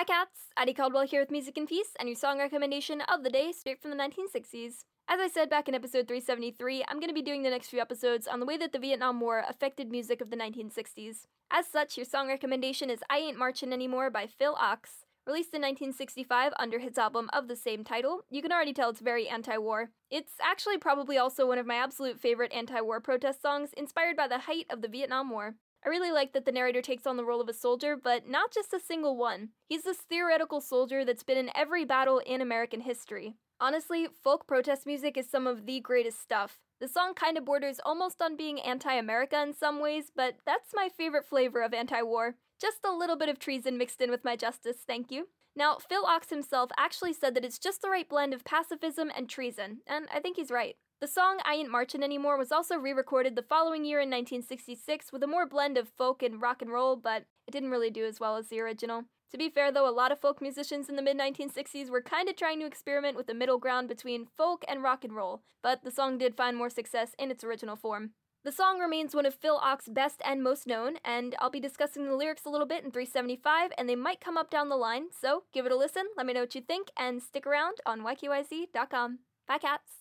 Hi cats! Addie Caldwell here with Music and Peace and your song recommendation of the day straight from the 1960s. As I said back in episode 373, I'm going to be doing the next few episodes on the way that the Vietnam War affected music of the 1960s. As such, your song recommendation is I Ain't Marchin' Anymore by Phil Ochs. Released in 1965 under his album of the same title, you can already tell it's very anti war. It's actually probably also one of my absolute favorite anti war protest songs, inspired by the height of the Vietnam War. I really like that the narrator takes on the role of a soldier, but not just a single one. He's this theoretical soldier that's been in every battle in American history. Honestly, folk protest music is some of the greatest stuff. The song kind of borders almost on being anti America in some ways, but that's my favorite flavor of anti war. Just a little bit of treason mixed in with my justice, thank you. Now, Phil Ochs himself actually said that it's just the right blend of pacifism and treason, and I think he's right. The song I Ain't Marchin' Anymore was also re recorded the following year in 1966 with a more blend of folk and rock and roll, but it didn't really do as well as the original. To be fair, though, a lot of folk musicians in the mid 1960s were kind of trying to experiment with the middle ground between folk and rock and roll, but the song did find more success in its original form. The song remains one of Phil Ochs' best and most known, and I'll be discussing the lyrics a little bit in 375, and they might come up down the line, so give it a listen, let me know what you think, and stick around on ykyz.com. Bye, cats!